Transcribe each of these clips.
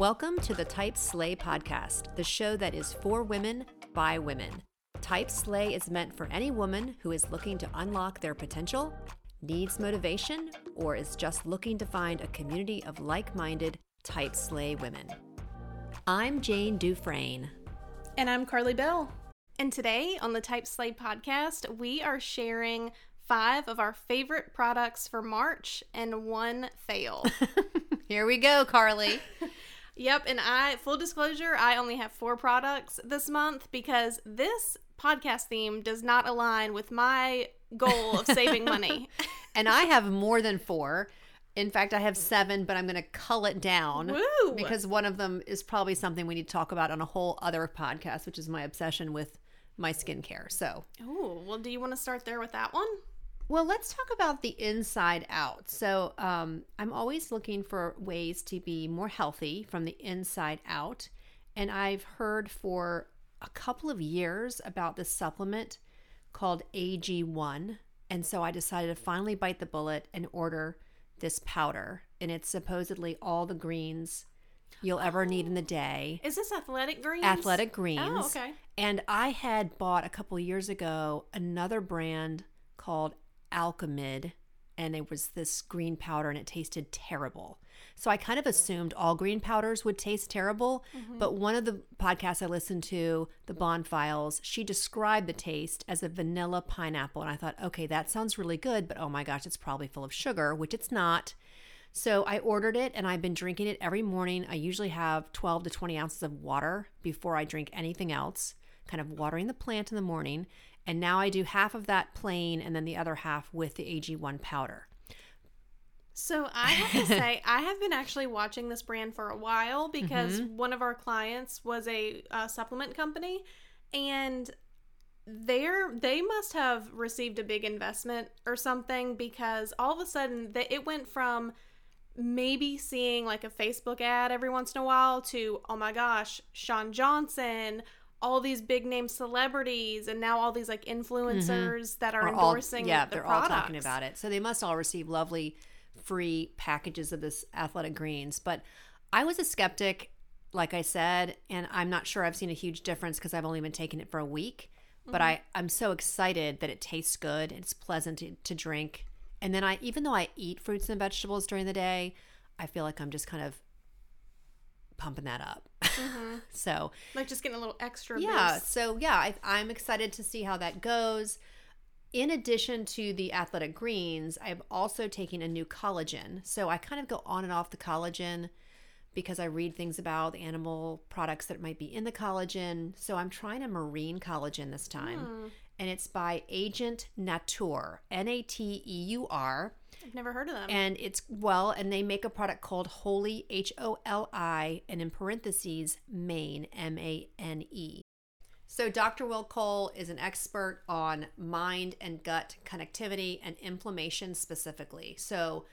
Welcome to the Type Slay podcast, the show that is for women by women. Type Slay is meant for any woman who is looking to unlock their potential, needs motivation, or is just looking to find a community of like minded Type Slay women. I'm Jane Dufresne. And I'm Carly Bell. And today on the Type Slay podcast, we are sharing five of our favorite products for March and one fail. Here we go, Carly. yep, and I full disclosure, I only have four products this month because this podcast theme does not align with my goal of saving money. and I have more than four. In fact, I have seven, but I'm going to cull it down Woo! because one of them is probably something we need to talk about on a whole other podcast, which is my obsession with my skincare. So, oh, well, do you want to start there with that one? Well, let's talk about the inside out. So, um, I'm always looking for ways to be more healthy from the inside out. And I've heard for a couple of years about this supplement called AG1. And so I decided to finally bite the bullet and order this powder. And it's supposedly all the greens you'll ever need in the day. Is this athletic greens? Athletic greens. Oh, okay. And I had bought a couple years ago another brand called Alchemid, and it was this green powder, and it tasted terrible. So I kind of assumed all green powders would taste terrible. Mm-hmm. But one of the podcasts I listened to, the Bond Files, she described the taste as a vanilla pineapple. And I thought, okay, that sounds really good, but oh my gosh, it's probably full of sugar, which it's not. So I ordered it and I've been drinking it every morning. I usually have 12 to 20 ounces of water before I drink anything else, kind of watering the plant in the morning. And now I do half of that plain and then the other half with the AG1 powder. So I have to say, I have been actually watching this brand for a while because mm-hmm. one of our clients was a uh, supplement company, and they're they must have received a big investment or something because all of a sudden they, it went from maybe seeing like a Facebook ad every once in a while to oh my gosh, Sean Johnson, all these big name celebrities and now all these like influencers mm-hmm. that are, are endorsing all, yeah the they're products. all talking about it so they must all receive lovely free packages of this athletic greens but i was a skeptic like i said and i'm not sure i've seen a huge difference because i've only been taking it for a week mm-hmm. but i i'm so excited that it tastes good it's pleasant to, to drink and then i even though i eat fruits and vegetables during the day i feel like i'm just kind of pumping that up. Mm-hmm. so, like just getting a little extra. Yeah. Boost. So, yeah, I, I'm excited to see how that goes. In addition to the athletic greens, I'm also taking a new collagen. So, I kind of go on and off the collagen because I read things about the animal products that might be in the collagen. So, I'm trying a marine collagen this time. Mm. And it's by Agent Nateur, N A T E U R. I've never heard of them. And it's well, and they make a product called Holi H O L I, and in parentheses Mane M A N E. So Dr. Will Cole is an expert on mind and gut connectivity and inflammation specifically. So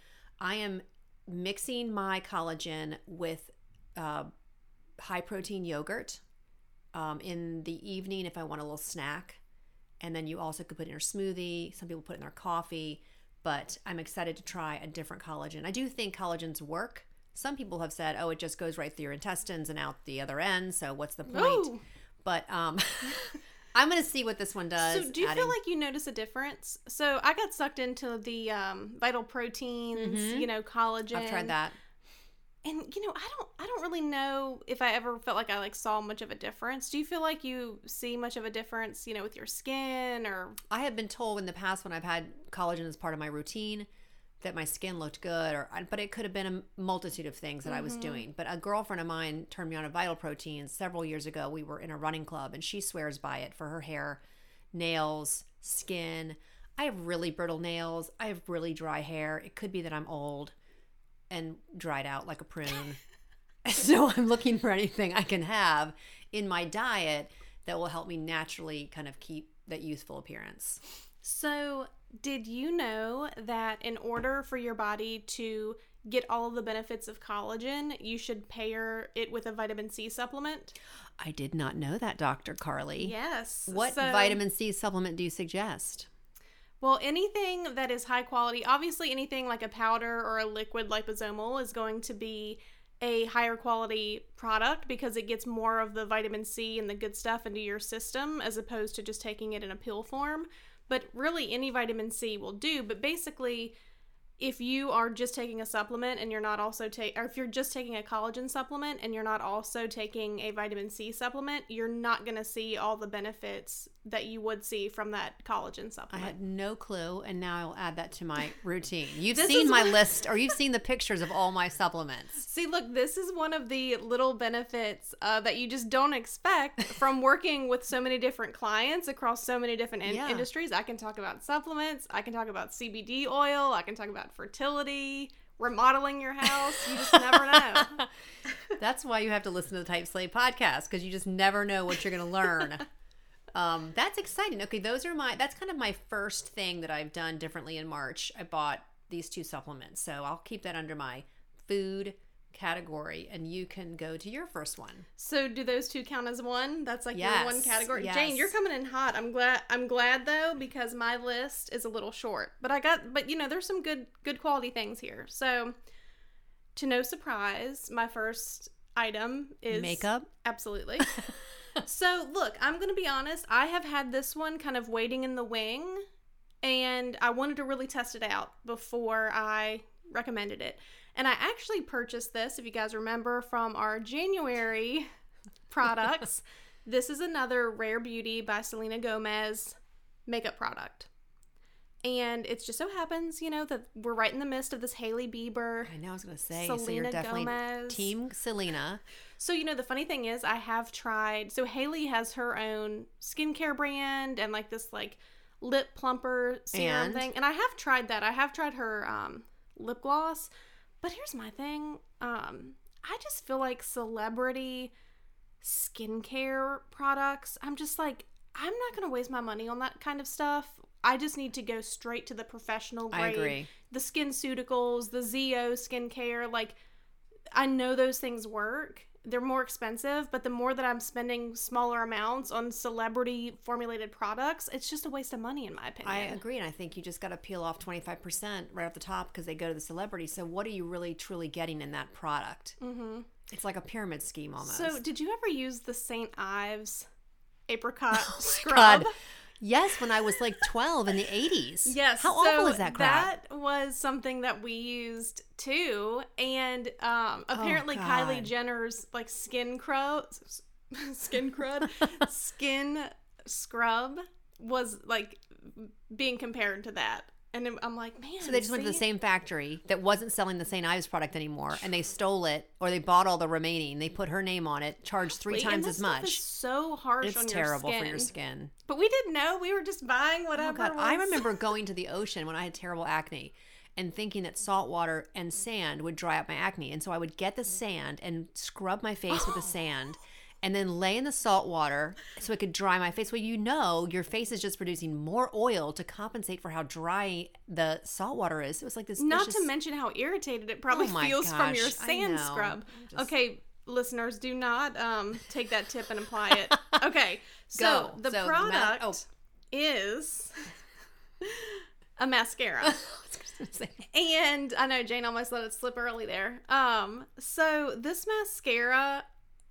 I am mixing my collagen with uh, high protein yogurt um, in the evening if I want a little snack. And then you also could put in your smoothie. Some people put in their coffee but I'm excited to try a different collagen. I do think collagens work. Some people have said, "Oh, it just goes right through your intestines and out the other end." So what's the point? Ooh. But um, I'm gonna see what this one does. So do you adding... feel like you notice a difference? So I got sucked into the um, vital proteins, mm-hmm. you know, collagen. I've tried that and you know i don't i don't really know if i ever felt like i like saw much of a difference. Do you feel like you see much of a difference you know with your skin or? I have been told in the past when i've had collagen as part of my routine that my skin looked good or but it could have been a multitude of things that mm-hmm. i was mm-hmm. doing. But a girlfriend of mine turned me on to vital proteins several years ago. We were in a running club and she swears by it for her hair nails skin. I have really brittle nails. I have really dry hair. It could be that i'm old and dried out like a prune. so I'm looking for anything I can have in my diet that will help me naturally kind of keep that youthful appearance. So, did you know that in order for your body to get all of the benefits of collagen, you should pair it with a vitamin C supplement? I did not know that, Dr. Carly. Yes. What so, vitamin C supplement do you suggest? Well, anything that is high quality, obviously anything like a powder or a liquid liposomal is going to be a higher quality product because it gets more of the vitamin C and the good stuff into your system as opposed to just taking it in a pill form. But really, any vitamin C will do. But basically, if you are just taking a supplement and you're not also take or if you're just taking a collagen supplement and you're not also taking a vitamin C supplement, you're not going to see all the benefits that you would see from that collagen supplement. I had no clue, and now I'll add that to my routine. You've seen my list, or you've seen the pictures of all my supplements. See, look, this is one of the little benefits uh, that you just don't expect from working with so many different clients across so many different in- Yeah. industries. I can talk about supplements, I can talk about CBD oil, I can talk about fertility, remodeling your house. You just never know. That's why you have to listen to the Type Slay podcast because you just never know what you're going to learn. um, that's exciting. Okay, those are my. That's kind of my first thing that I've done differently in March. I bought these two supplements, so I'll keep that under my food category, and you can go to your first one. So, do those two count as one? That's like your one category. yes. Jane, you're coming in hot. I'm glad. I'm glad though because my list is a little short. But I got. But you know, there's some good good quality things here. So, to no surprise, my first item is Makeup. Absolutely. so, look, I'm going to be honest. I have had this one kind of waiting in the wing, and I wanted to really test it out before I recommended it. And I actually purchased this, if you guys remember, from our January products. this is another Rare Beauty by Selena Gomez makeup product. And it just so happens, you know, that we're right in the midst of this Hailey Bieber I know I was going to say. so Selena you're definitely Gomez. Team Selena. So, you know, the funny thing is, I have tried. So, Hailey has her own skincare brand and like this, like, lip plumper serum And? thing. And I have tried that. I have tried her um, lip gloss. But here's my thing um, I just feel like celebrity skincare products, I'm just like, I'm not going to waste my money on that kind of stuff. I just need to go straight to the professional grade. I agree. The SkinCeuticals, the ZO skincare, like I know those things work. They're more expensive, but the more that I'm spending smaller amounts on celebrity formulated products, it's just a waste of money in my opinion. I agree, and I think you just got to peel off twenty five percent right off the top because they go to the celebrity. So, what are you really truly getting in that product? hmm It's like a pyramid scheme almost. So, did you ever use the St. Ives apricot Oh scrub? God. Yes, when I was like 12 in the 80s. Yes. How so awful is that crap? That was something that we used too, and um, apparently Oh, Kylie Jenner's like skin crud, skin crud, skin scrub was like being compared to that, and I'm like, man. so they just went to the same factory that wasn't selling the St. Ives product anymore, and they stole it, or they bought all the remaining. They put her name on it, charged three times as much. so harsh It's on terrible your skin. for your skin. But we didn't know. We were just buying Oh whatever. God, I remember going to the ocean when I had terrible acne and thinking that salt water and sand would dry up my acne. And so I would get the sand and scrub my face with the sand and then lay in the salt water so it could dry my face. Well, you know, your face is just producing more oil to compensate for how dry the salt water is. It was like this. Not vicious- to mention how irritated it probably Oh feels from your sand scrub. Just- Okay, listeners, do not um, take that tip and apply it. Okay, so Go. the So, ma- product oh. is a mascara. I was gonna say. And I know Jane almost let it slip early there. Um, so this mascara,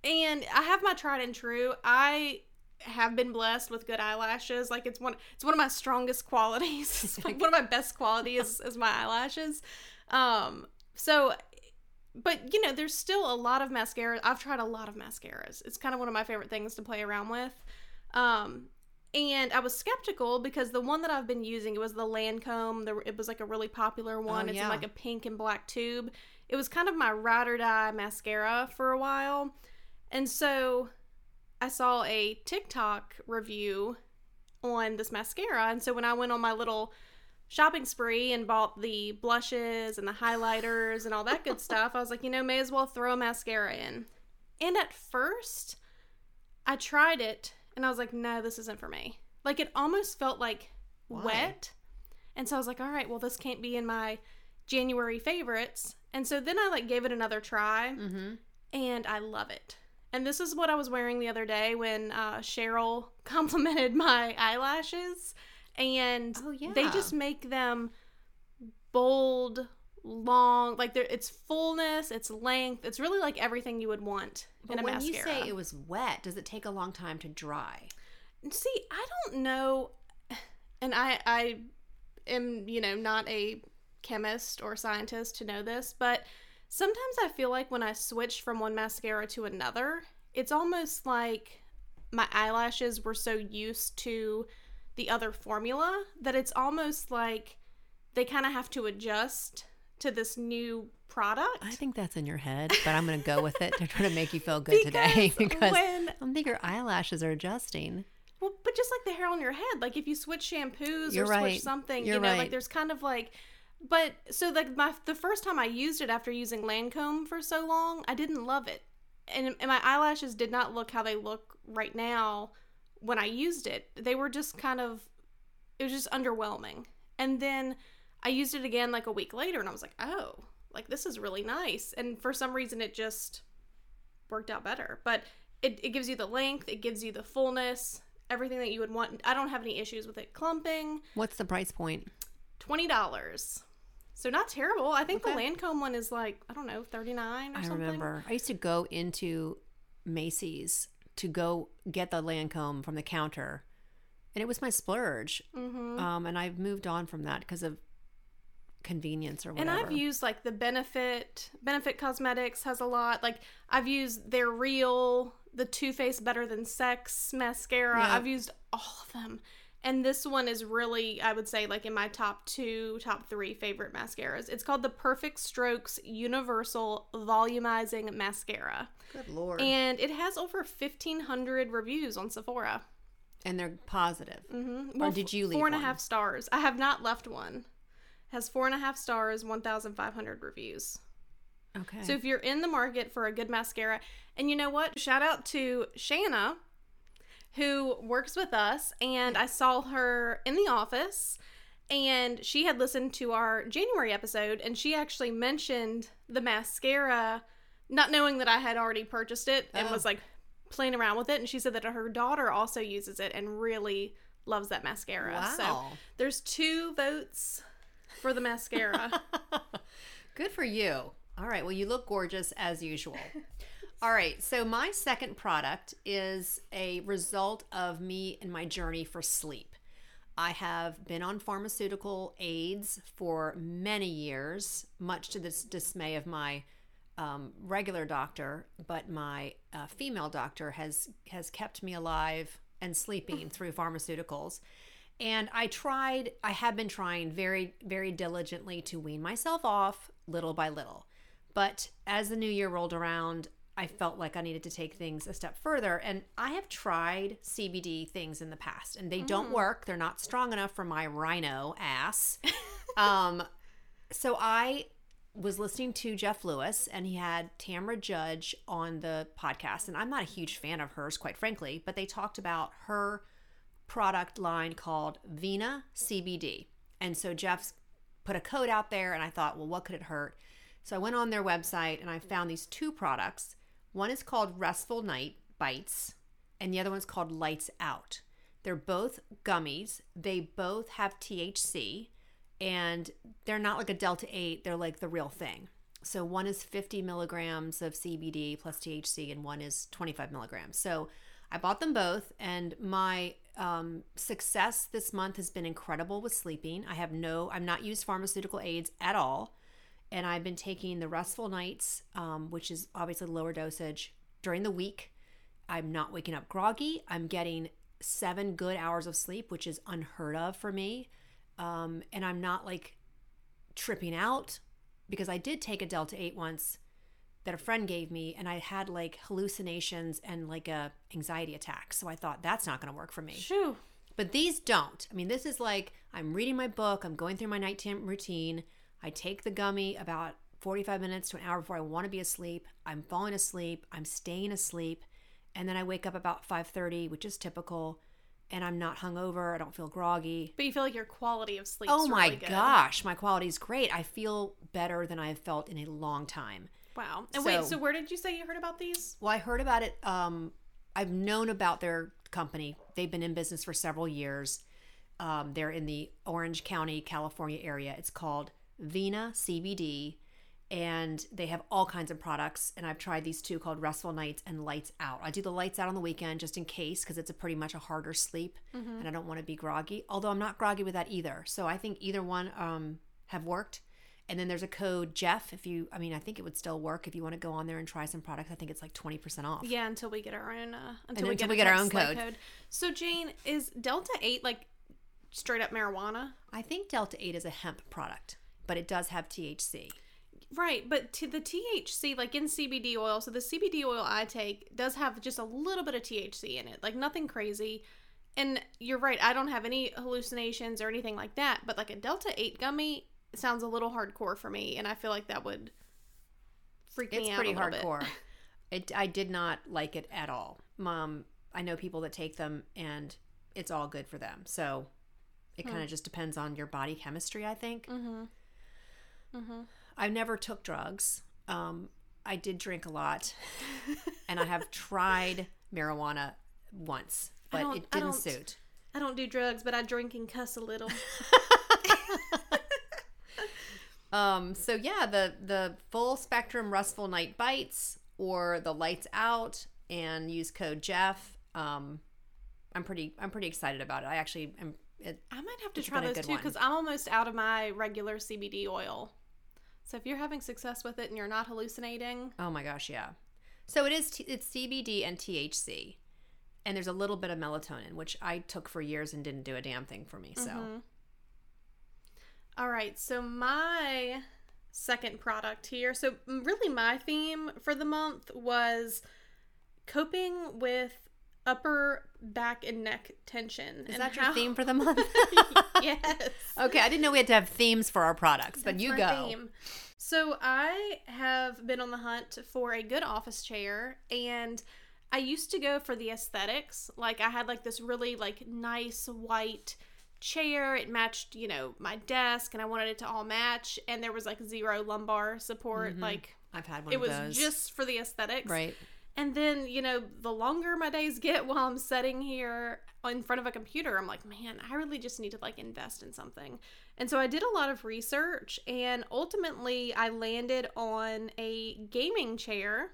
and I have my tried and true. I have been blessed with good eyelashes. Like it's one, it's one of my strongest qualities. It's like one of my best qualities is my eyelashes. Um, so, but you know, there's still a lot of mascara. I've tried a lot of mascaras. It's kind of one of my favorite things to play around with. Um, and I was skeptical because the one that I've been using, it was the Lancome. The, it was like a really popular one. Oh, it's yeah. in like a pink and black tube. It was kind of my ride or die mascara for a while. And so I saw a TikTok review on this mascara. And so when I went on my little shopping spree and bought the blushes and the highlighters and all that good stuff, I was like, you know, may as well throw a mascara in. And at first, I tried it and I was like, no, this isn't for me. Like it almost felt like Why? wet. And so I was like, all right, well, this can't be in my January favorites. And so then I like gave it another try Mm-hmm. and I love it. And this is what I was wearing the other day when uh, Cheryl complimented my eyelashes. And Oh, yeah. they just make them bold, long, like there, it's fullness, it's length. It's really like everything you would want But in a when mascara. you say it was wet, does it take a long time to dry? See, I don't know, and I I am you know not a chemist or scientist to know this, but sometimes I feel like when I switch from one mascara to another, it's almost like my eyelashes were so used to the other formula that it's almost like they kind of have to adjust to this new product. I think that's in your head, but I'm going to go with it to try to make you feel good today Because because when- I don't think your eyelashes are adjusting. Well, but just like the hair on your head, like if you switch shampoos You're or right. switch something, You're you know, right. like there's kind of like, but so like my the first time I used it after using Lancome for so long, I didn't love it, and, and my eyelashes did not look how they look right now when I used it. They were just kind of, it was just underwhelming, and then I used it again like a week later, and I was like, oh, like this is really nice, and for some reason it just worked out better, but. It, it gives you the length, it gives you the fullness, everything that you would want. I don't have any issues with it clumping. What's the price point? Twenty dollars, so not terrible. I think the Okay. Lancome one is like I don't know thirty nine or I something. remember. I used to go into Macy's to go get the Lancome from the counter, and it was my splurge. hmm Um, and I've moved on from that because of convenience or whatever. And. I've used like the Benefit Benefit Cosmetics has a lot. Like I've used their real the Too Faced Better Than Sex mascara. Yeah. I've used all of them. And this one is really, I would say, like in my top two, top three favorite mascaras. It's called the Perfect Strokes Universal Volumizing Mascara. Good lord. And it has over 1,500 reviews on Sephora. and they're positive. Mm-hmm. Or did you leave Four and a half stars. I have not left one. Has four and a half stars, 1,500 reviews. Okay. So if you're in the market for a good mascara, and you know what? Shout out to Shanna, who works with us, and I saw her in the office, and she had listened to our January episode, and she actually mentioned the mascara, not knowing that I had already purchased it, and Oh. was like playing around with it, and she said that her daughter also uses it and really loves that mascara. So Wow. there's two votes for the mascara. Good for you. All right. Well, you look gorgeous as usual. All right. So, my second product is a result of me and my journey for sleep. I have been on pharmaceutical aids for many years, much to the dismay of my um, regular doctor, but my uh, female doctor has has kept me alive and sleeping through pharmaceuticals. And I tried, I have been trying very, very diligently to wean myself off little by little. But as the new year rolled around, I felt like I needed to take things a step further. And I have tried CBD things in the past, and they don't work. They're not strong enough for my rhino ass. um, so I was listening to Jeff Lewis, and he had Tamra Judge on the podcast. And I'm not a huge fan of hers, quite frankly, but they talked about her product line called Vena CBD. And so Jeff's put a code out there, and I thought, well, what could it hurt? So I went on their website and I found these two products. One is called Restful Night Bites, and the other one's called Lights Out. They're both gummies. They both have THC, and they're not like a Delta 8, they're like the real thing. So one is 50 milligrams of CBD plus THC, and one is 25 milligrams. So I bought them both, and my um, success this month has been incredible with sleeping. I have no, I'm not used pharmaceutical aids at all, and I've been taking the restful nights, um, which is obviously lower dosage during the week. I'm not waking up groggy. I'm getting seven good hours of sleep, which is unheard of for me, um, and I'm not like tripping out because I did take a Delta 8 once that a friend gave me and I had like hallucinations and like a anxiety attack. So I thought that's not going to work for me. Shoo. But these don't. I mean, this is like I'm reading my book, I'm going through my nighttime routine. I take the gummy about 45 minutes to an hour before I want to be asleep. I'm falling asleep, I'm staying asleep, and then I wake up about 5:30, which is typical, and I'm not hungover, I don't feel groggy. But you feel like your quality of sleep. Oh my really gosh, my quality is great. I feel better than I've felt in a long time. Wow. And wait, So- so where did you say you heard about these? Well, I heard about it. Um, I've known about their company. They've been in business for several years. Um, they're in the Orange County, California area. It's called Vena CBD, and they have all kinds of products. And I've tried these two called Restful Nights and Lights Out. I do the Lights Out on the weekend just in case because it's a pretty much a harder sleep, and I don't want to be groggy. Although I'm not groggy with that either. So I think either one um, have worked. And then there's a code Jeff. If you, I mean, I think it would still work if you want to go on there and try some products. I think it's like twenty percent off. Yeah, until we get our own. Uh, until we until get, we get our own like code. So Jane, is Delta Eight like straight up marijuana? I think Delta Eight is a hemp product, but it does have THC. Right, but to the THC, like in CBD oil, so the CBD oil I take does have just a little bit of THC in it, like nothing crazy. And you're right, I don't have any hallucinations or anything like that, but like a Delta 8 gummy sounds a little hardcore for me, and I feel like that would freak It's me out. pretty a bit. hardcore. It, I did not like it at all. Mom, I know people that take them, and it's all good for them. So it Hmm. kind of just depends on your body chemistry, I think. Mm-hmm. Mm-hmm. I never took drugs. Um, I did drink a lot, and I have tried marijuana once, I but it didn't don't- suit. I don't do drugs, but I drink and cuss a little. Um, so yeah, the the full spectrum restful night bites or the lights out and use code Jeff. Um, I'm pretty I'm pretty excited about it. I actually am. It, I might have to try those too because I'm almost out of my regular CBD oil. So if you're having success with it and you're not hallucinating, oh my gosh, yeah. So it is. T- it's CBD and THC, and there's a little bit of melatonin, which I took for years and didn't do a damn thing for me. So Mhm. All right, so my second product here. So really my theme for the month was coping with upper back and neck tension. is and that your theme for the month? yes. okay, I didn't know we had to have themes for our products, but you go. theme. So I have been on the hunt for a good office chair and I used to go for the aesthetics. Like I had like this really like nice white chair. It matched, you know, my desk and I wanted it to all match and there was like zero lumbar support. Mhm. Like I've had one it was those. just for the aesthetics. right. And then, you know, the longer my days get while I'm sitting here in front of a computer, I'm like, man, I really just need to like invest in something. And so I did a lot of research and ultimately I landed on a gaming chair.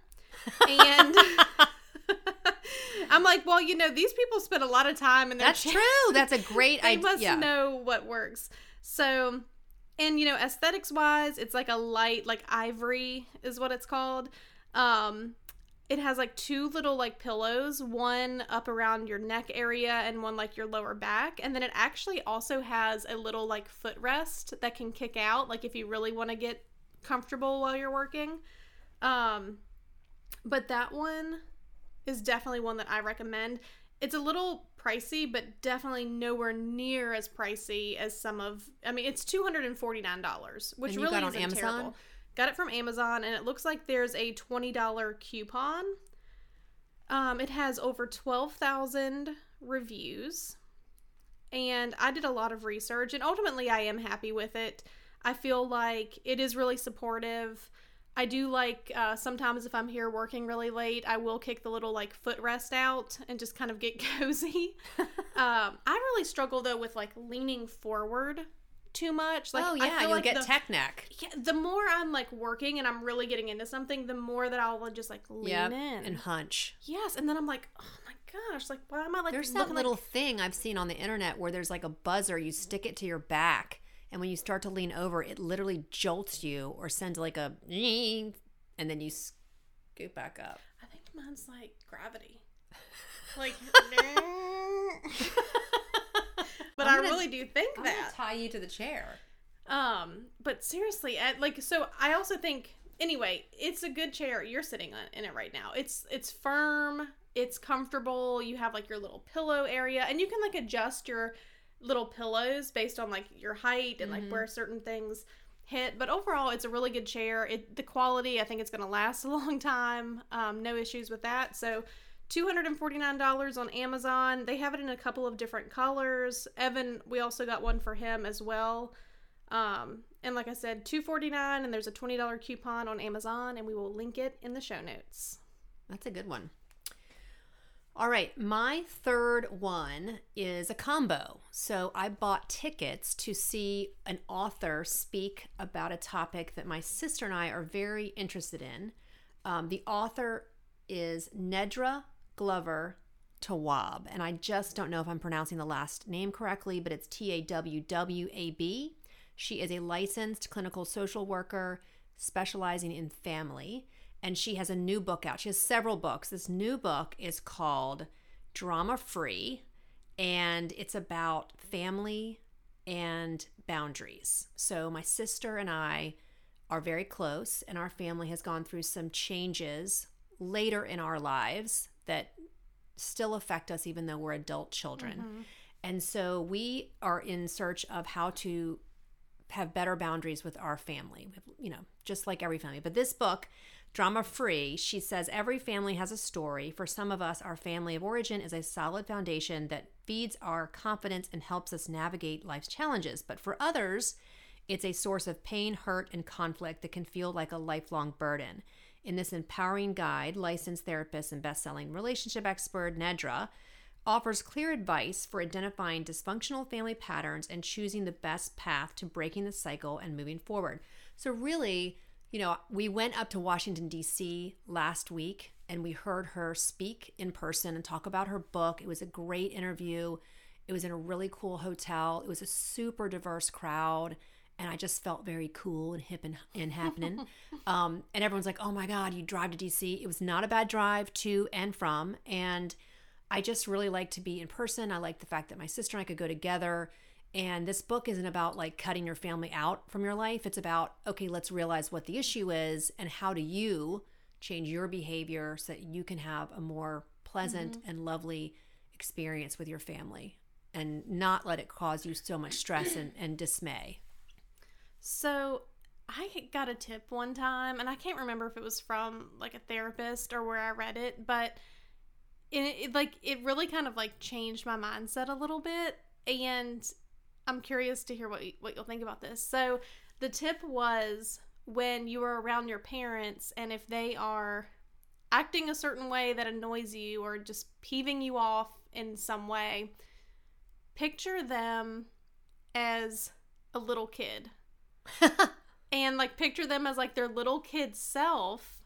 And I'm like, well, you know, these people spend a lot of time in their That's chair. true. That's a great They idea. must yeah. know what works. So, and you know, aesthetics wise, it's like a light, like ivory is what it's called. Um, it has like two little like pillows, one up around your neck area and one like your lower back. And then it actually also has a little like footrest that can kick out, like if you really want to get comfortable while you're working. Um, but that one is definitely one that I recommend. It's a little pricey, but definitely nowhere near as pricey as some of. I mean, it's two hundred and forty nine dollars, which really got on isn't Amazon? terrible. Got it from Amazon, and it looks like there's a twenty dollar coupon. Um, it has over twelve thousand reviews, and I did a lot of research, and ultimately, I am happy with it. I feel like it is really supportive. I do like uh, sometimes if I'm here working really late, I will kick the little like footrest out and just kind of get cozy. um, I really struggle though with like leaning forward too much. Like, oh yeah, you'll like get the, tech neck. yeah, the more I'm like working and I'm really getting into something, the more that I'll just like lean Yep, in. and hunch. yes, and then I'm like, oh my gosh, like why am I like There's that little like thing I've seen on the internet where there's like a buzzer. You stick it to your back, and when you start to lean over, it literally jolts you or sends like a, and then you scoot back up. I think mine's like gravity. Like, but I'm I really do think I'm that. tie you to the chair. Um, but seriously, like, so I also think anyway, it's a good chair. You're sitting on, in it right now. It's it's firm. It's comfortable. You have like your little pillow area, and you can like adjust your little pillows based on like your height and like Mhm. where certain things hit. But overall, it's a really good chair. It the quality, I think it's going to last a long time. Um, no issues with that. So. $249 on Amazon. They have it in a couple of different colors. Evan, we also got one for him as well. Um, and like I said, two forty nine, and there's a twenty dollar coupon on Amazon, and we will link it in the show notes. That's a good one. All right, my third one is a combo. So I bought tickets to see an author speak about a topic that my sister and I are very interested in. Um, the author is Nedra Glover Tawwab. and I just don't know if I'm pronouncing the last name correctly, but it's T A W W A B. She is a licensed clinical social worker specializing in family and she has a new book out. She has several books. This new book is called Drama Free, and it's about family and boundaries. So, my sister and I are very close, and our family has gone through some changes later in our lives that still affect us, even though we're adult children. Mm-hmm. And so, we are in search of how to have better boundaries with our family, you know, just like every family. But this book Drama free, she says every family has a story. For some of us, our family of origin is a solid foundation that feeds our confidence and helps us navigate life's challenges. But for others, it's a source of pain, hurt, and conflict that can feel like a lifelong burden. In this empowering guide, licensed therapist and best-selling relationship expert Nedra offers clear advice for identifying dysfunctional family patterns and choosing the best path to breaking the cycle and moving forward. So really, you know, we went up to Washington, D.C. last week and we heard her speak in person and talk about her book. It was a great interview. It was in a really cool hotel. It was a super diverse crowd. And I just felt very cool and hip and, and happening. um, and everyone's like, oh my God, you drive to DC. It was not a bad drive to and from. And I just really like to be in person. I like the fact that my sister and I could go together and this book isn't about like cutting your family out from your life. It's about, okay, let's realize what the issue is and how do you change your behavior so that you can have a more pleasant mm-hmm. and lovely experience with your family and not let it cause you so much stress and, and dismay. So I got a tip one time, and I can't remember if it was from like a therapist or where I read it, but it, it like it really kind of like changed my mindset a little bit. And I'm curious to hear what you, what you'll think about this. So the tip was when you are around your parents and if they are acting a certain way that annoys you or just peeving you off in some way, picture them as a little kid. and like picture them as like their little kid self.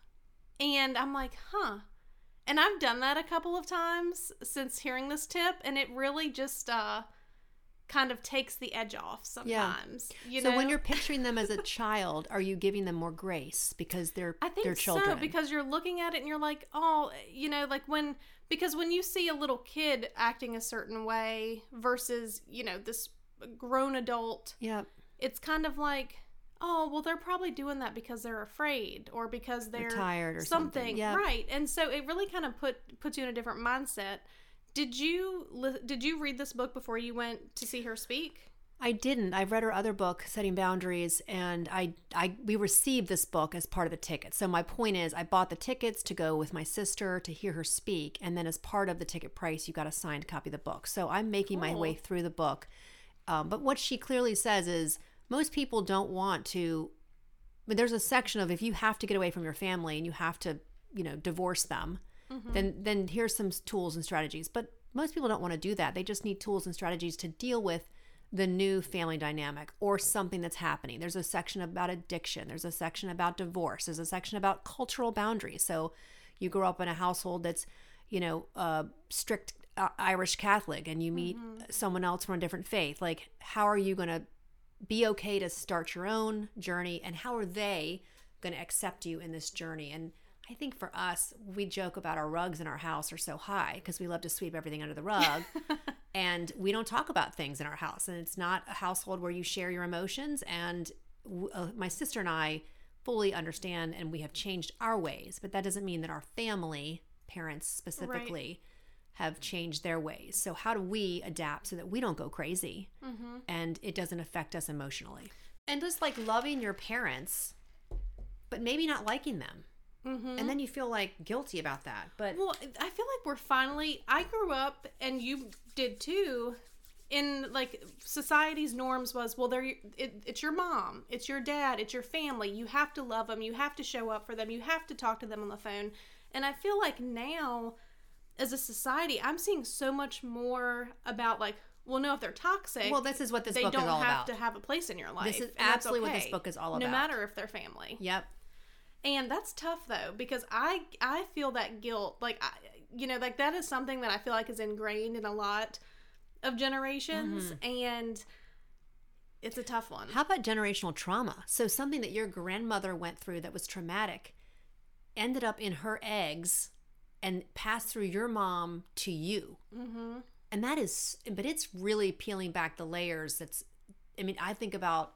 And I'm like, huh. And I've done that a couple of times since hearing this tip and it really just uh kind of takes the edge off sometimes. Yeah. You so know? when you're picturing them as a child, are you giving them more grace because they're I think they're children? So because you're looking at it and you're like, oh, you know, like when because when you see a little kid acting a certain way versus you know this grown adult, yeah, it's kind of like. Oh well, they're probably doing that because they're afraid or because they're, they're tired or something, something. Yeah. right? And so it really kind of put puts you in a different mindset did you did you read this book before you went to see her speak? I didn't. I've read her other book, Setting Boundaries, and I, I we received this book as part of the ticket. So my point is, I bought the tickets to go with my sister to hear her speak, and then as part of the ticket price, you got a signed copy of the book. So I'm making cool. my way through the book. Um, but what she clearly says is, most people don't want to. But there's a section of if you have to get away from your family and you have to, you know, divorce them mm-hmm. then then here's some tools and strategies. But most people don't want to do that. They just need tools and strategies to deal with the new family dynamic or something that's happening. There's a section about addiction, there's a section about divorce, there's a section about cultural boundaries. So you grow up in a household that's, you know, uh, strict uh, Irish Catholic and you meet mm-hmm. someone else from a different faith. Like, how are you going to be okay to start your own journey and how are they going to accept you in this journey? And I think for us, we joke about our rugs in our house are so high because we love to sweep everything under the rug. and we don't talk about things in our house. And it's not a household where you share your emotions. And uh, my sister and I fully understand and we have changed our ways. But that doesn't mean that our family, parents specifically. Have changed their ways. So, how do we adapt so that we don't go crazy mm-hmm. and it doesn't affect us emotionally? And just like loving your parents, but maybe not liking them Mm-hmm. And then you feel like guilty about that. But well, I feel like we're finally. I grew up, and you did too. In like society's norms was well, they're it, it's your mom, it's your dad, it's your family. You have to love them. You have to show up for them. You have to talk to them on the phone. And I feel like now as a society, I'm seeing so much more about like, well, no, if they're toxic, Well, this is what this they book don't is all have about. to have a place in your life. This is absolutely what this book is all about. No matter if they're family. Yep. And that's tough though because I I feel that guilt like I, you know like that is something that I feel like is ingrained in a lot of generations mm-hmm. and it's a tough one. How about generational trauma? So something that your grandmother went through that was traumatic ended up in her eggs and passed through your mom to you. Mhm. And that is but it's really peeling back the layers that's I mean, I think about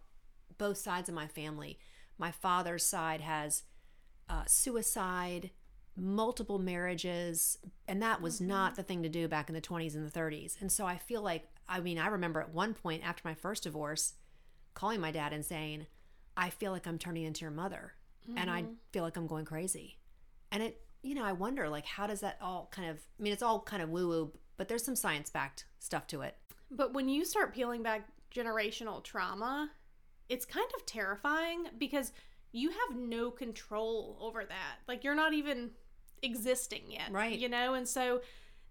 both sides of my family. My father's side has uh, suicide, multiple marriages, and that was not the thing to do back in the 20s and the 30s. And so I feel like, I mean, I remember at one point after my first divorce, calling my dad and saying, I feel like I'm turning into your mother, and I feel like I'm going crazy. And it, you know, I wonder, like, how does that all kind of, I mean, it's all kind of woo woo, but there's some science backed stuff to it. But when you start peeling back generational trauma, it's kind of terrifying because you have no control over that. Like you're not even existing yet. Right. You know, and so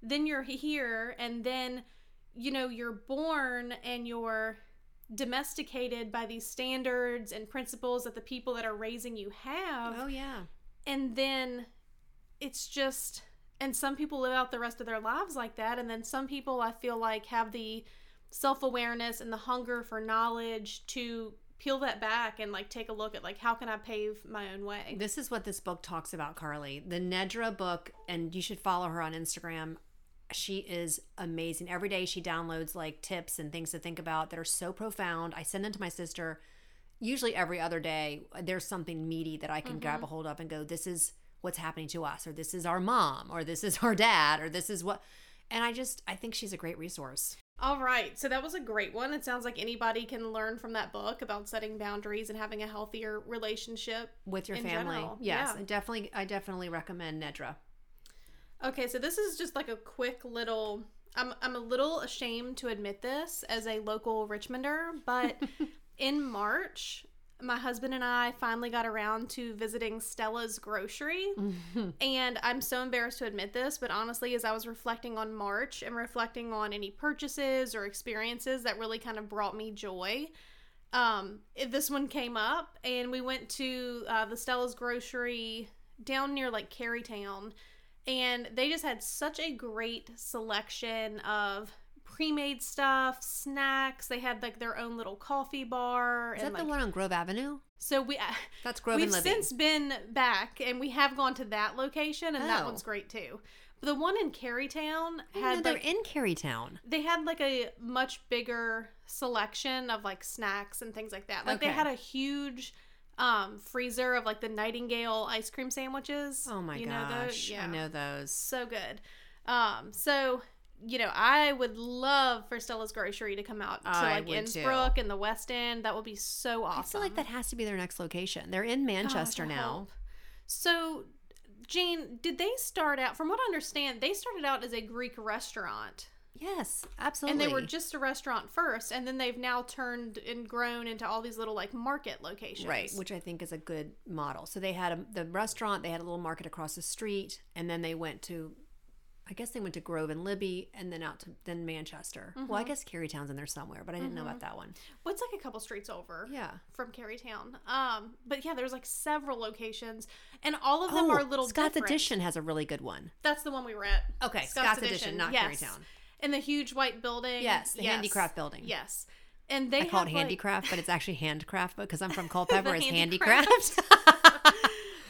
then you're here and then you know, you're born and you're domesticated by these standards and principles that the people that are raising you have Oh, yeah. and then it's just and some people live out the rest of their lives like that and then some people i feel like have the self-awareness and the hunger for knowledge to peel that back and like take a look at like how can i pave my own way This is what this book talks about, Carly. The Nedra book, and you should follow her on Instagram. She is amazing. Every day she downloads like tips and things to think about that are so profound. I send them to my sister. Usually every other day, there's something meaty that I can mm-hmm. grab a hold of and go, this is what's happening to us, or this is our mom, or this is our dad, or this is what. And I just, I think she's a great resource. all right so that was a great one it sounds like anybody can learn from that book about setting boundaries and having a healthier relationship With your family. general, Yes, yeah. I definitely, I definitely recommend Nedra. Okay, so this is just like a quick little. I'm I'm a little ashamed to admit this as a local Richmonder, but in March, my husband and I finally got around to visiting Stella's grocery. And I'm so embarrassed to admit this, but honestly, as I was reflecting on March and reflecting on any purchases or experiences that really kind of brought me joy, um, this one came up, and we went to uh, the Stella's grocery down near like Carytown, and they just had such a great selection of pre-made stuff, snacks. They had like their own little coffee bar, Is and that the like one on Grove Avenue? so we. That's Grove We've and since been back, and we have gone to that location, and that Oh. one's great too. But the one in Carytown had they're like in Carytown. they had like a much bigger selection of like snacks and things like that. Like they had a huge um freezer of like the Nightingale ice cream sandwiches. Oh my You know those? gosh, Yeah. I know those. So good. Um so you know, I would love for Stella's Grocery to come out to like would Innsbrook and the West End. That would be so awesome. I feel like that has to be their next location. They're in Manchester God, now. So, Jane, did they start out? From what I understand, they started out as a Greek restaurant, Yes, absolutely. and they were just a restaurant first, and then they've now turned and grown into all these little like market locations. right, which I think is a good model. So they had a, the restaurant, they had a little market across the street, and then they went to, I guess they went to Grove and Libby, and then out to then Manchester. Well, Mm-hmm. I guess Carytown's in there somewhere, but I didn't know about that one. What's like a couple streets over? Yeah. From Carytown. Um, but yeah, there's like several locations, and all of them oh, are little. Scott's different. Addition has a really good one. That's the one we were at. Okay, Scott's, Addition, not yes. Carytown. In the huge white building. Yes, the Yes. handicraft building. Yes. And they I call it like- handicraft, but it's actually handcraft because I'm from Culpeper. It's handicraft. handicraft.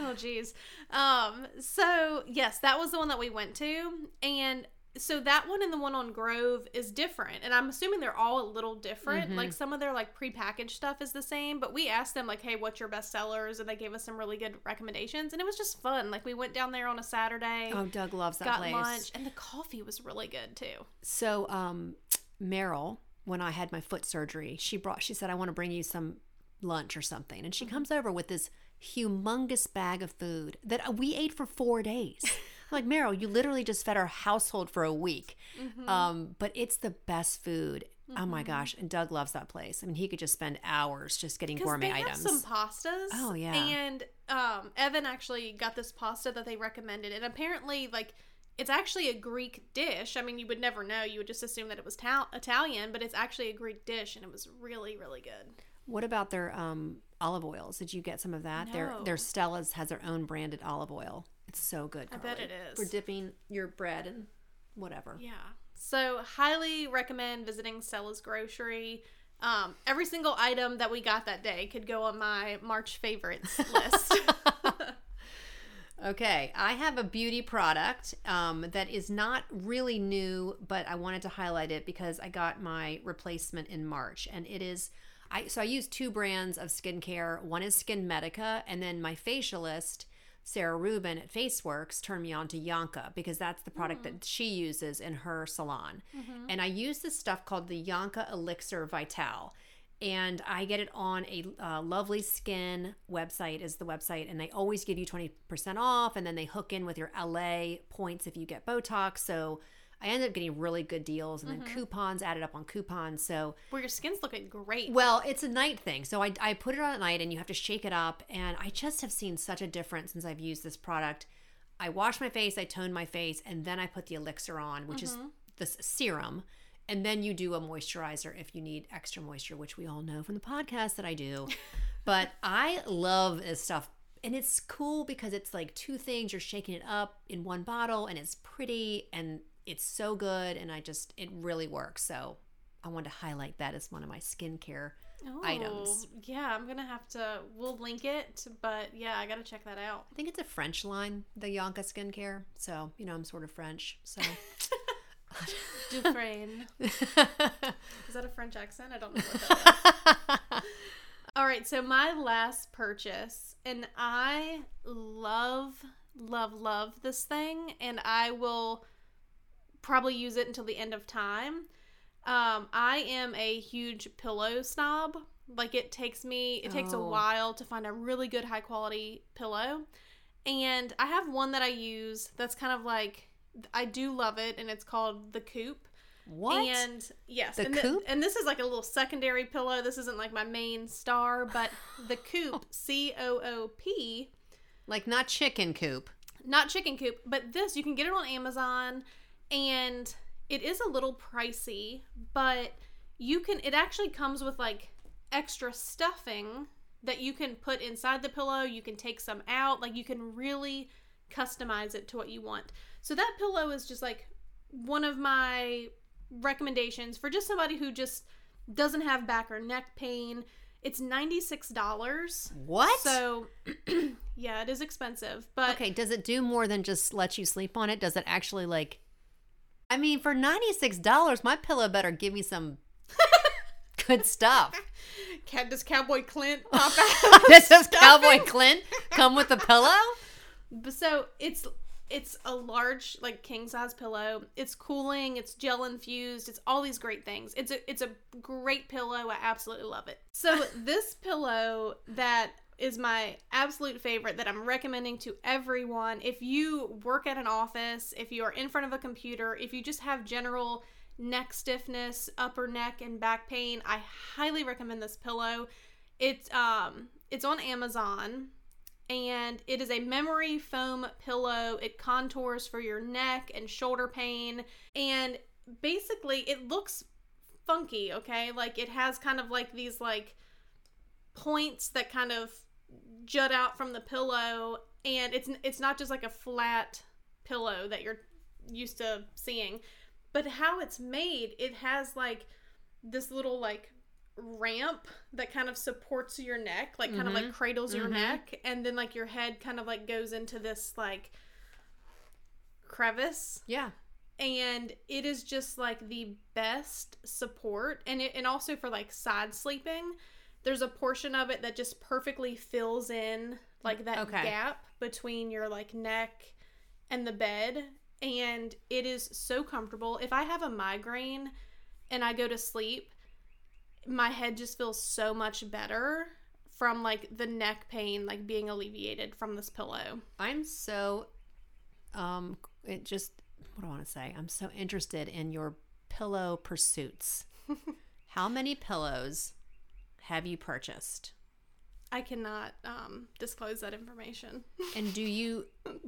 oh geez um so yes that was the one that we went to and so that one and the one on grove is different and i'm assuming they're all a little different Mm-hmm. like some of their like prepackaged stuff is the same but we asked them like hey what's your best sellers and they gave us some really good recommendations and it was just fun like we went down there on a saturday oh, Doug loves that got place. lunch and the coffee was really good too So, um, Meryl, when I had my foot surgery, she brought. She said, "I want to bring you some lunch or something," and she Mm-hmm. comes over with this humongous bag of food that we ate for four days. I'm like Meryl, you literally just fed our household for a week. Mm-hmm. Um, but it's the best food. Oh my gosh! And Doug loves that place. I mean, he could just spend hours just getting gourmet they have items. some pastas. Oh, yeah. and um, Evan actually got this pasta that they recommended, and apparently, like it's actually a Greek dish. I mean, you would never know. You would just assume that it was ta- Italian, but it's actually a Greek dish, and it was really, really good. What about their um, olive oils? Did you get some of that? Their No. their Stella's has their own branded olive oil. It's so good. I bet it is. for dipping your bread and whatever. Yeah. So, highly recommend visiting Stella's Grocery. Um, every single item that we got that day could go on my March favorites list. Okay, I have a beauty product um, that is not really new, but I wanted to highlight it because I got my replacement in March, and it is. I so I use two brands of skincare. One is SkinMedica, and then my facialist Sarah Rubin at FaceWorks turned me on to Yonka because that's the product that she uses in her salon. And I use this stuff called the Yonka Elixir Vital. And I get it on a uh, Lovely Skin website is the website, and they always give you twenty percent off, and then they hook in with your LA points if you get Botox. So I ended up getting really good deals, and then mm-hmm. coupons added up on coupons. So Where your skin's looking great. well, it's a night thing. So I, I put it on at night and you have to shake it up. And I just have seen such a difference since I've used this product. I wash my face, I tone my face, and then I put the elixir on, which is mm-hmm. this serum. And then you do a moisturizer if you need extra moisture, which we all know from the podcast that I do. but I love this stuff. And it's cool because it's like two things. You're shaking it up in one bottle and it's pretty and it's so good. And I just, it really works. So I want to highlight that as one of my skincare oh, items. Oh, Yeah, I'm gonna have to. We'll link it, but yeah, I gotta check that out. I think it's a French line, the Yonka skincare. So, you know, I'm sort of French. So, Dufresne. Is that a French accent? I don't know what that is. All right, so my last purchase, and I love, love, love this thing, and I will probably use it until the end of time. Um, I am a huge pillow snob. Like it takes me, it takes a Oh. while to find a really good high quality pillow, and I have one that I use that's kind of like I do love it, and it's called the Coop. what? And yes, The and, Coop? and this is like a little secondary pillow. This isn't like my main star, but the Coop, C O O P, like not chicken coop. not chicken coop, but this you can get it on Amazon, and it is a little pricey, but you can. It actually comes with like extra stuffing that you can put inside the pillow. You can take some out. Like you can really customize it to what you want. So that pillow is just like one of my recommendations for just somebody who just doesn't have back or neck pain. It's $96. What? So, yeah, it is expensive, but okay, does it do more than just let you sleep on it? Does it actually like I mean, for $96, my pillow better give me some good stuff. Cat, does Cowboy Clint pop out? Does Cowboy Clint come with a pillow? But so it's it's a large like king size pillow. It's cooling. It's gel infused. It's all these great things. It's a it's a great pillow. I absolutely love it. So this pillow that is my absolute favorite that I'm recommending to everyone. If you work at an office, if you are in front of a computer, if you just have general neck stiffness, upper neck and back pain, I highly recommend this pillow. It's um it's on Amazon and it is a memory foam pillow. It contours for your neck and shoulder pain. And basically, it looks funky, okay? Like it has kind of like these like points that kind of jut out from the pillow and it's it's not just like a flat pillow that you're used to seeing. But how it's made, it has like this little like ramp that kind of supports your neck, like kind of like cradles your Mhm. neck, and then like your head kind of like goes into this like crevice, Yeah. and it is just like the best support, and it and also for like side sleeping, there's a portion of it that just perfectly fills in like that Okay. gap between your like neck and the bed and it is so comfortable. If I have a migraine and I go to sleep, my head just feels so much better from like the neck pain like being alleviated from this pillow. I'm so um it just what do I want to say? I'm so interested in your pillow pursuits. How many pillows have you purchased? I cannot um, disclose that information. And do you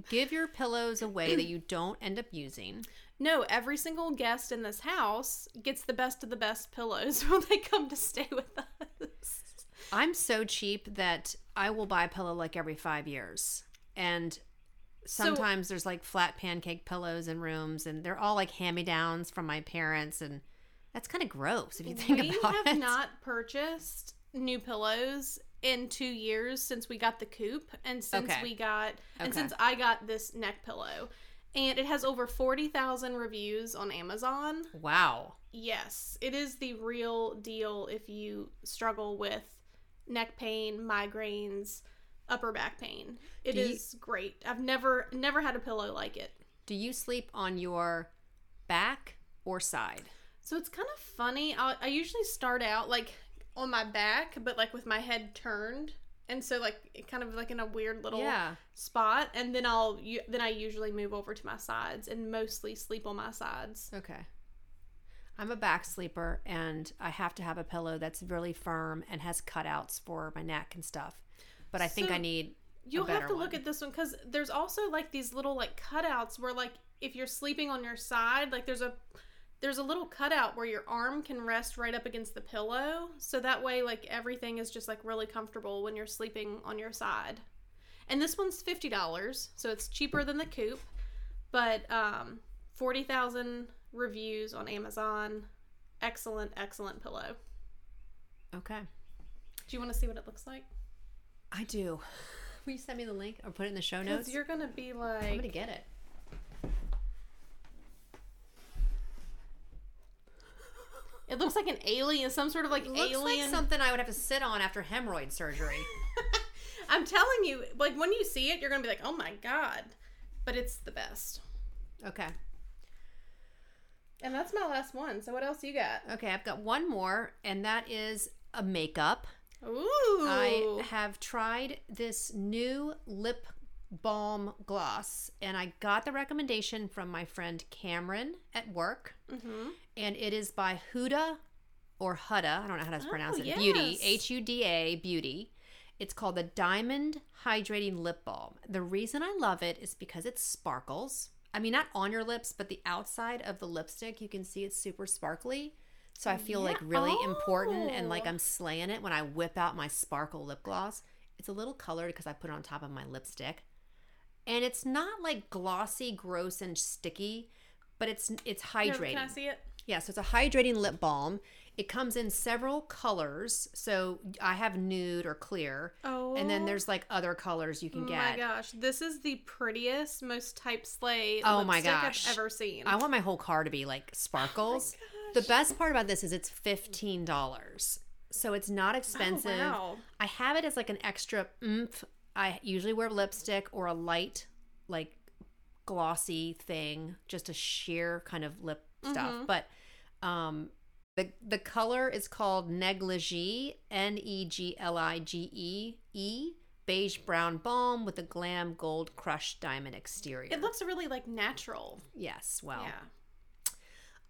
give your pillows away that you don't end up using? No, every single guest in this house gets the best of the best pillows when they come to stay with us. I'm so cheap that I will buy a pillow like every five years. And sometimes there's like flat pancake pillows in rooms, and they're all like hand me downs from my parents. And that's kind of gross if you think we about it. We have not purchased new pillows in two years since we got the coop and since Okay. we got and Okay. since I got this neck pillow. And it has over 40,000 reviews on Amazon. wow. Yes, it is the real deal if you struggle with neck pain, migraines, upper back pain. It Do you- is great. I've never never had a pillow like it. Do you sleep on your back or side? So it's kind of funny. I, I usually start out like on my back, but like with my head turned, and so like kind of like in a weird little Yeah. spot, and then I'll then I usually move over to my sides and mostly sleep on my sides. Okay. I'm a back sleeper and I have to have a pillow that's really firm and has cutouts for my neck and stuff. But I think So I need You'll have to look at this one because there's also like these little like cutouts where like if you're sleeping on your side, like there's a there's a little cutout where your arm can rest right up against the pillow, so that way like everything is just like really comfortable when you're sleeping on your side. And this one's fifty dollars, so it's cheaper than the coop, but um, forty thousand reviews on Amazon. Excellent, excellent pillow. Okay. Do you want to see what it looks like? I do. Will you send me the link or put it in the show Because notes? you're gonna be like, I'm gonna get it. It looks like an alien, some sort of like Looks alien. like something I would have to sit on after hemorrhoid surgery. I'm telling you, like when you see it, you're gonna be like, "Oh my god!" But it's the best. okay. And that's my last one. So what else you got? Okay, I've got one more, and that is a makeup. Ooh, I have tried this new lip balm gloss, and I got the recommendation from my friend Cameron at work, hmm and it is by Huda or Huda. I don't know how to pronounce Oh, it. Beauty. H U D A, Beauty. It's called the Diamond Hydrating Lip Balm. The reason I love it is because it sparkles. I mean, not on your lips, but the outside of the lipstick, you can see it's super sparkly. So I feel like Yeah. really important and like Oh. I'm slaying it when I whip out my sparkle lip gloss. It's a little colored because I put it on top of my lipstick. And it's not like glossy, gross, and sticky, but it's it's Here, hydrating. Can I see it? Yeah, so it's a hydrating lip balm. It comes in several colors. So I have nude or clear. Oh, And then there's like other colors you can get. Oh my gosh, this is the prettiest, most type slay Oh my gosh. I've ever seen. I want my whole car to be like sparkles. Oh the best part about this is it's $15. So it's not oh, expensive. Oh, wow. I have it as like an extra oomph. I usually wear lipstick or a light, like glossy thing, just a sheer kind of lip stuff. Mhm. But um, the the color is called negligee, N E G L I G E E, beige brown balm with a glam gold crushed diamond exterior. It looks really like natural. yes, well, Yeah.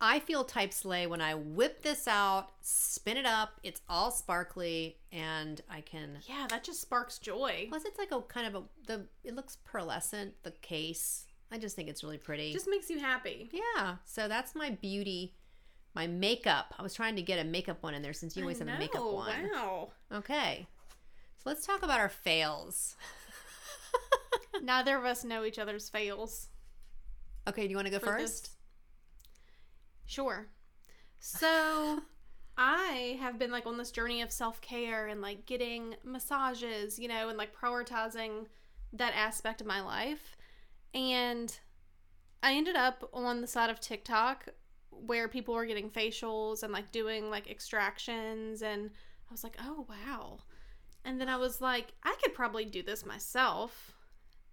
I feel type slay when I whip this out, spin it up. It's all sparkly, and I can. Yeah, that just sparks joy. Plus, it's like a kind of a the. It looks pearlescent. The case. I just think it's really pretty. Just makes you happy. yeah. So that's my beauty, my makeup. I was trying to get a makeup one in there since you always have a makeup one. Wow. Okay. So let's talk about our fails. Neither of us know each other's fails. Okay, do you want to go for first? this. Sure. So I have been like on this journey of self care and like getting massages, you know, and like prioritizing that aspect of my life. And I ended up on the side of TikTok where people were getting facials and like doing like extractions. And I was like, oh, wow. And then I was like, I could probably do this myself.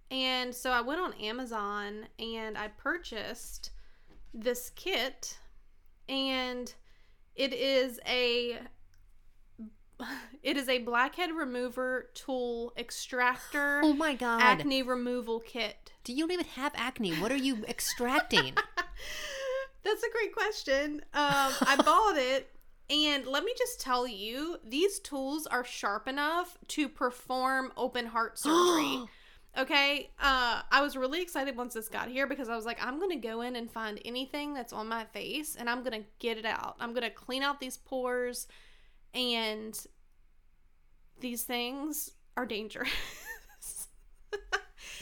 And so I went on Amazon and I purchased this kit and it is a it is a blackhead remover tool extractor Oh my god. acne removal kit. Do you even have acne? What are you extracting? That's a great question. Um, I bought it And let me just tell you, these tools are sharp enough to perform open heart surgery. Okay, uh, I was really excited once this got here because I was like, I'm gonna go in and find anything that's on my face and I'm gonna get it out. I'm gonna clean out these pores, and these things are dangerous.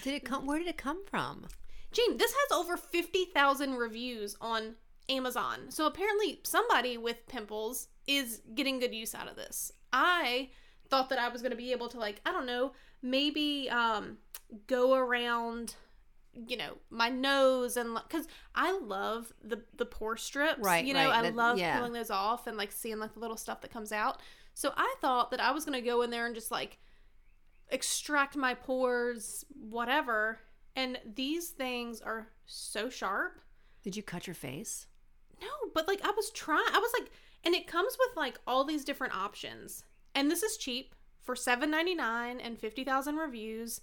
Did it come? Where did it come from? Jane, this has over 50,000 reviews on Amazon. So apparently somebody with pimples is getting good use out of this. I thought that I was going to be able to like, I don't know, maybe um go around you know my nose and because i love the the pore strips Right, you know right, i that- love yeah. peeling those off and like seeing like the little stuff that comes out so i thought that i was gonna go in there and just like extract my pores whatever and these things are so sharp Did you cut your face? no, but like I was trying. I was like, and it comes with like all these different options, and this is cheap for seven ninety nine and fifty thousand reviews.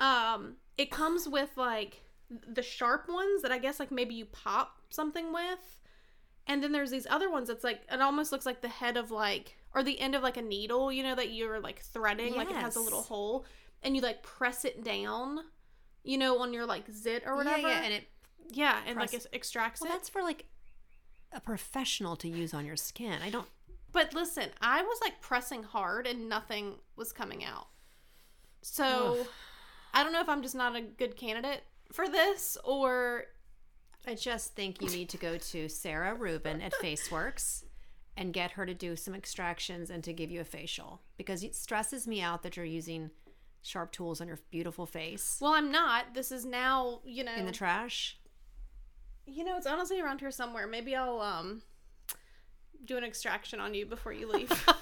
Um, it comes with like the sharp ones that I guess like maybe you pop something with, and then there's these other ones that's like it almost looks like the head of like or the end of like a needle, you know, that you're like threading, like it has a little hole, and you like press it down, you know, on your like zit or whatever. Yeah, yeah, and it. Yeah, and like it extracts Well, it. that's for like a professional to use on your skin. I don't. But listen, I was like pressing hard and nothing was coming out. So Ugh. I don't know if I'm just not a good candidate for this or I just think you need to go to Sarah Rubin at FaceWorks and get her to do some extractions and to give you a facial because it stresses me out that you're using sharp tools on your beautiful face well, I'm not. This is now, you know, in the trash. you know, it's honestly around here somewhere. Maybe I'll um do an extraction on you before you leave.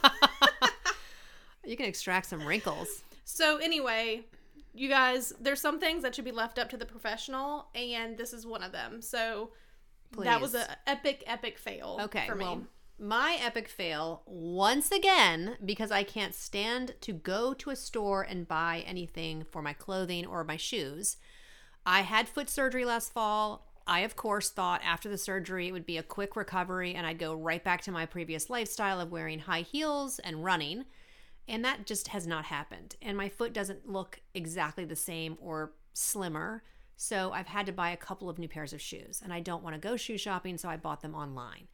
You can extract some wrinkles. so anyway, you guys, there's some things that should be left up to the professional, and this is one of them. So that was Please. a epic, epic fail. Okay, for me. well, my epic fail once again because I can't stand to go to a store and buy anything for my clothing or my shoes. I had foot surgery last fall. I, of course, thought after the surgery it would be a quick recovery and I'd go right back to my previous lifestyle of wearing high heels and running. And that just has not happened. And my foot doesn't look exactly the same or slimmer. So I've had to buy a couple of new pairs of shoes. And I don't want to go shoe shopping, so I bought them online.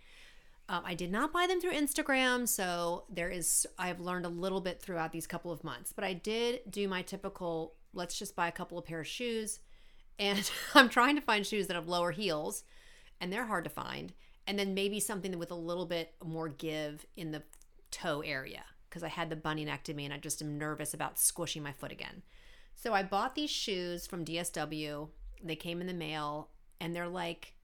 Um, I did not buy them through Instagram, so there is I've learned a little bit throughout these couple of months. But I did do my typical let's just buy a couple of pair of shoes, and I'm trying to find shoes that have lower heels, and they're hard to find. And then maybe something with a little bit more give in the toe area because I had the bunionectomy and I just am nervous about squishing my foot again. So I bought these shoes from DSW. They came in the mail and they're like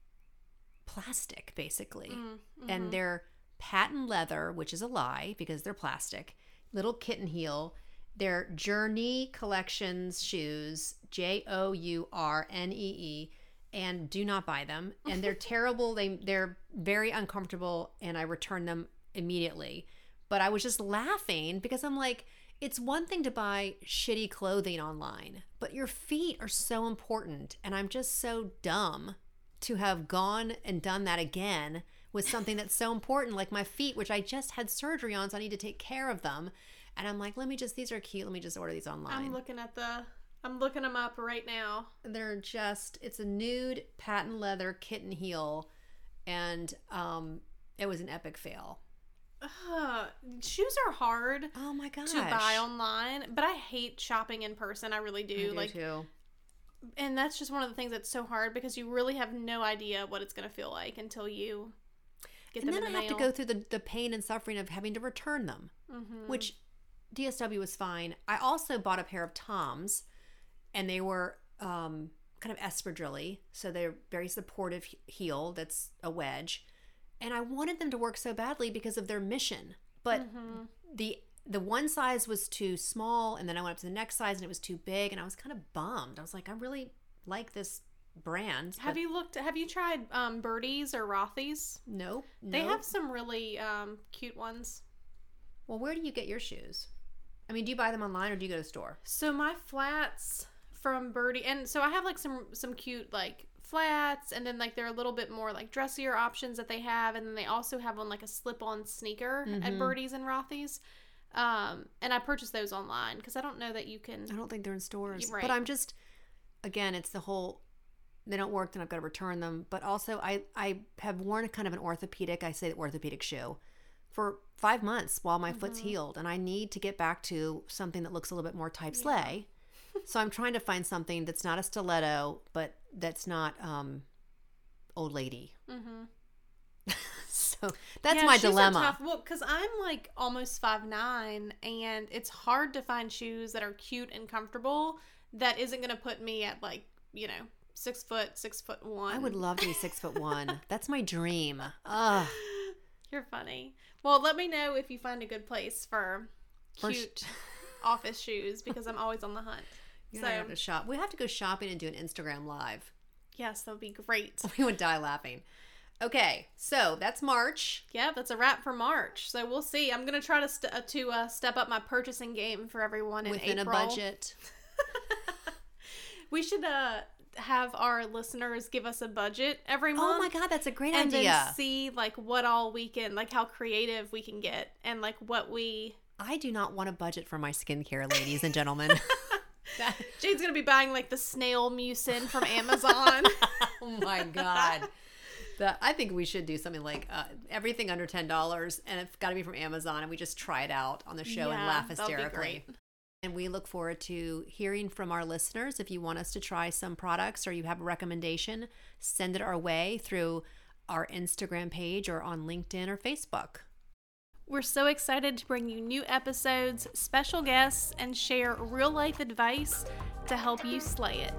plastic basically. Mm, And they're patent leather, which is a lie because they're plastic. Little kitten heel. They're Journee Collections shoes, J O U R N E E, and do not buy them. And they're terrible. They they're very uncomfortable, and I return them immediately. But I was just laughing because I'm like, it's one thing to buy shitty clothing online, but your feet are so important, and I'm just so dumb to have gone and done that again with something that's so important like my feet which i just had surgery on so i need to take care of them and i'm like let me just these are cute let me just order these online I'm looking at the. I'm looking them up right now. they're just it's a nude patent leather kitten heel and um it was an epic fail Uh, shoes are hard oh my gosh to buy online, but I hate shopping in person. I really do. I do like, too. and that's just one of the things that's so hard because you really have no idea what it's gonna feel like until you get and them then i in the have to go through the, the pain and suffering of having to return them Mhm. which DSW was fine. I also bought a pair of Toms, and they were um, kind of espadrille, so they're very supportive heel. That's a wedge, and I wanted them to work so badly because of their mission. But Mhm. the the one size was too small, and then I went up to the next size, and it was too big, and I was kind of bummed. I was like, I really like this brand. Have you looked? Have you tried um, Birdies or Rothy's? Nope. They nope. have some really um, cute ones. Well, where do you get your shoes? I mean, do you buy them online or do you go to the store? So my flats from Birdie, and so I have like some some cute like flats, and then like they're a little bit more like dressier options that they have, and then they also have one like a slip-on sneaker at Mhm. Birdie's and Rothy's. Um, and I purchased those online because I don't know that you can. I don't think they're in stores. Right. But I'm just again, it's the whole they don't work, then I've got to return them. But also I I have worn a kind of an orthopedic, I say the orthopedic shoe for five months while my foot's Mhm. healed. And I need to get back to something that looks a little bit more type slay. so I'm trying to find something that's not a stiletto, but that's not um old lady. Mm-hmm. so that's Yeah, my dilemma. tough. Well, because I'm like almost five nine, and it's hard to find shoes that are cute and comfortable that isn't going to put me at like you know six foot, six foot one. I would love to be six foot one. That's my dream. Ugh. You're funny. Well, let me know if you find a good place for For sh- cute office shoes because I'm always on the hunt. You So have to shop. We have to go shopping and do an Instagram live. yes, that would be great. We would die laughing. Okay, so that's March. Yeah, that's a wrap for March. So we'll see. I'm gonna try to st- uh, to uh, step up my purchasing game for everyone in within April. a budget. We should uh have our listeners give us a budget every month. Oh my god, that's a great and idea. then see like what all we can like how creative we can get and like what we I do not want a budget for my skincare, ladies and gentlemen. That- Jane's gonna be buying like the snail mucin from Amazon. oh my god. The, I think we should do something like uh, everything under ten dollars, and it's got to be from Amazon, and we just try it out on the show and laugh hysterically. great. And we look forward to hearing from our listeners. If you want us to try some products or you have a recommendation, send it our way through our Instagram page or on LinkedIn or Facebook. We're so excited to bring you new episodes, special guests, and share real life advice to help you slay it.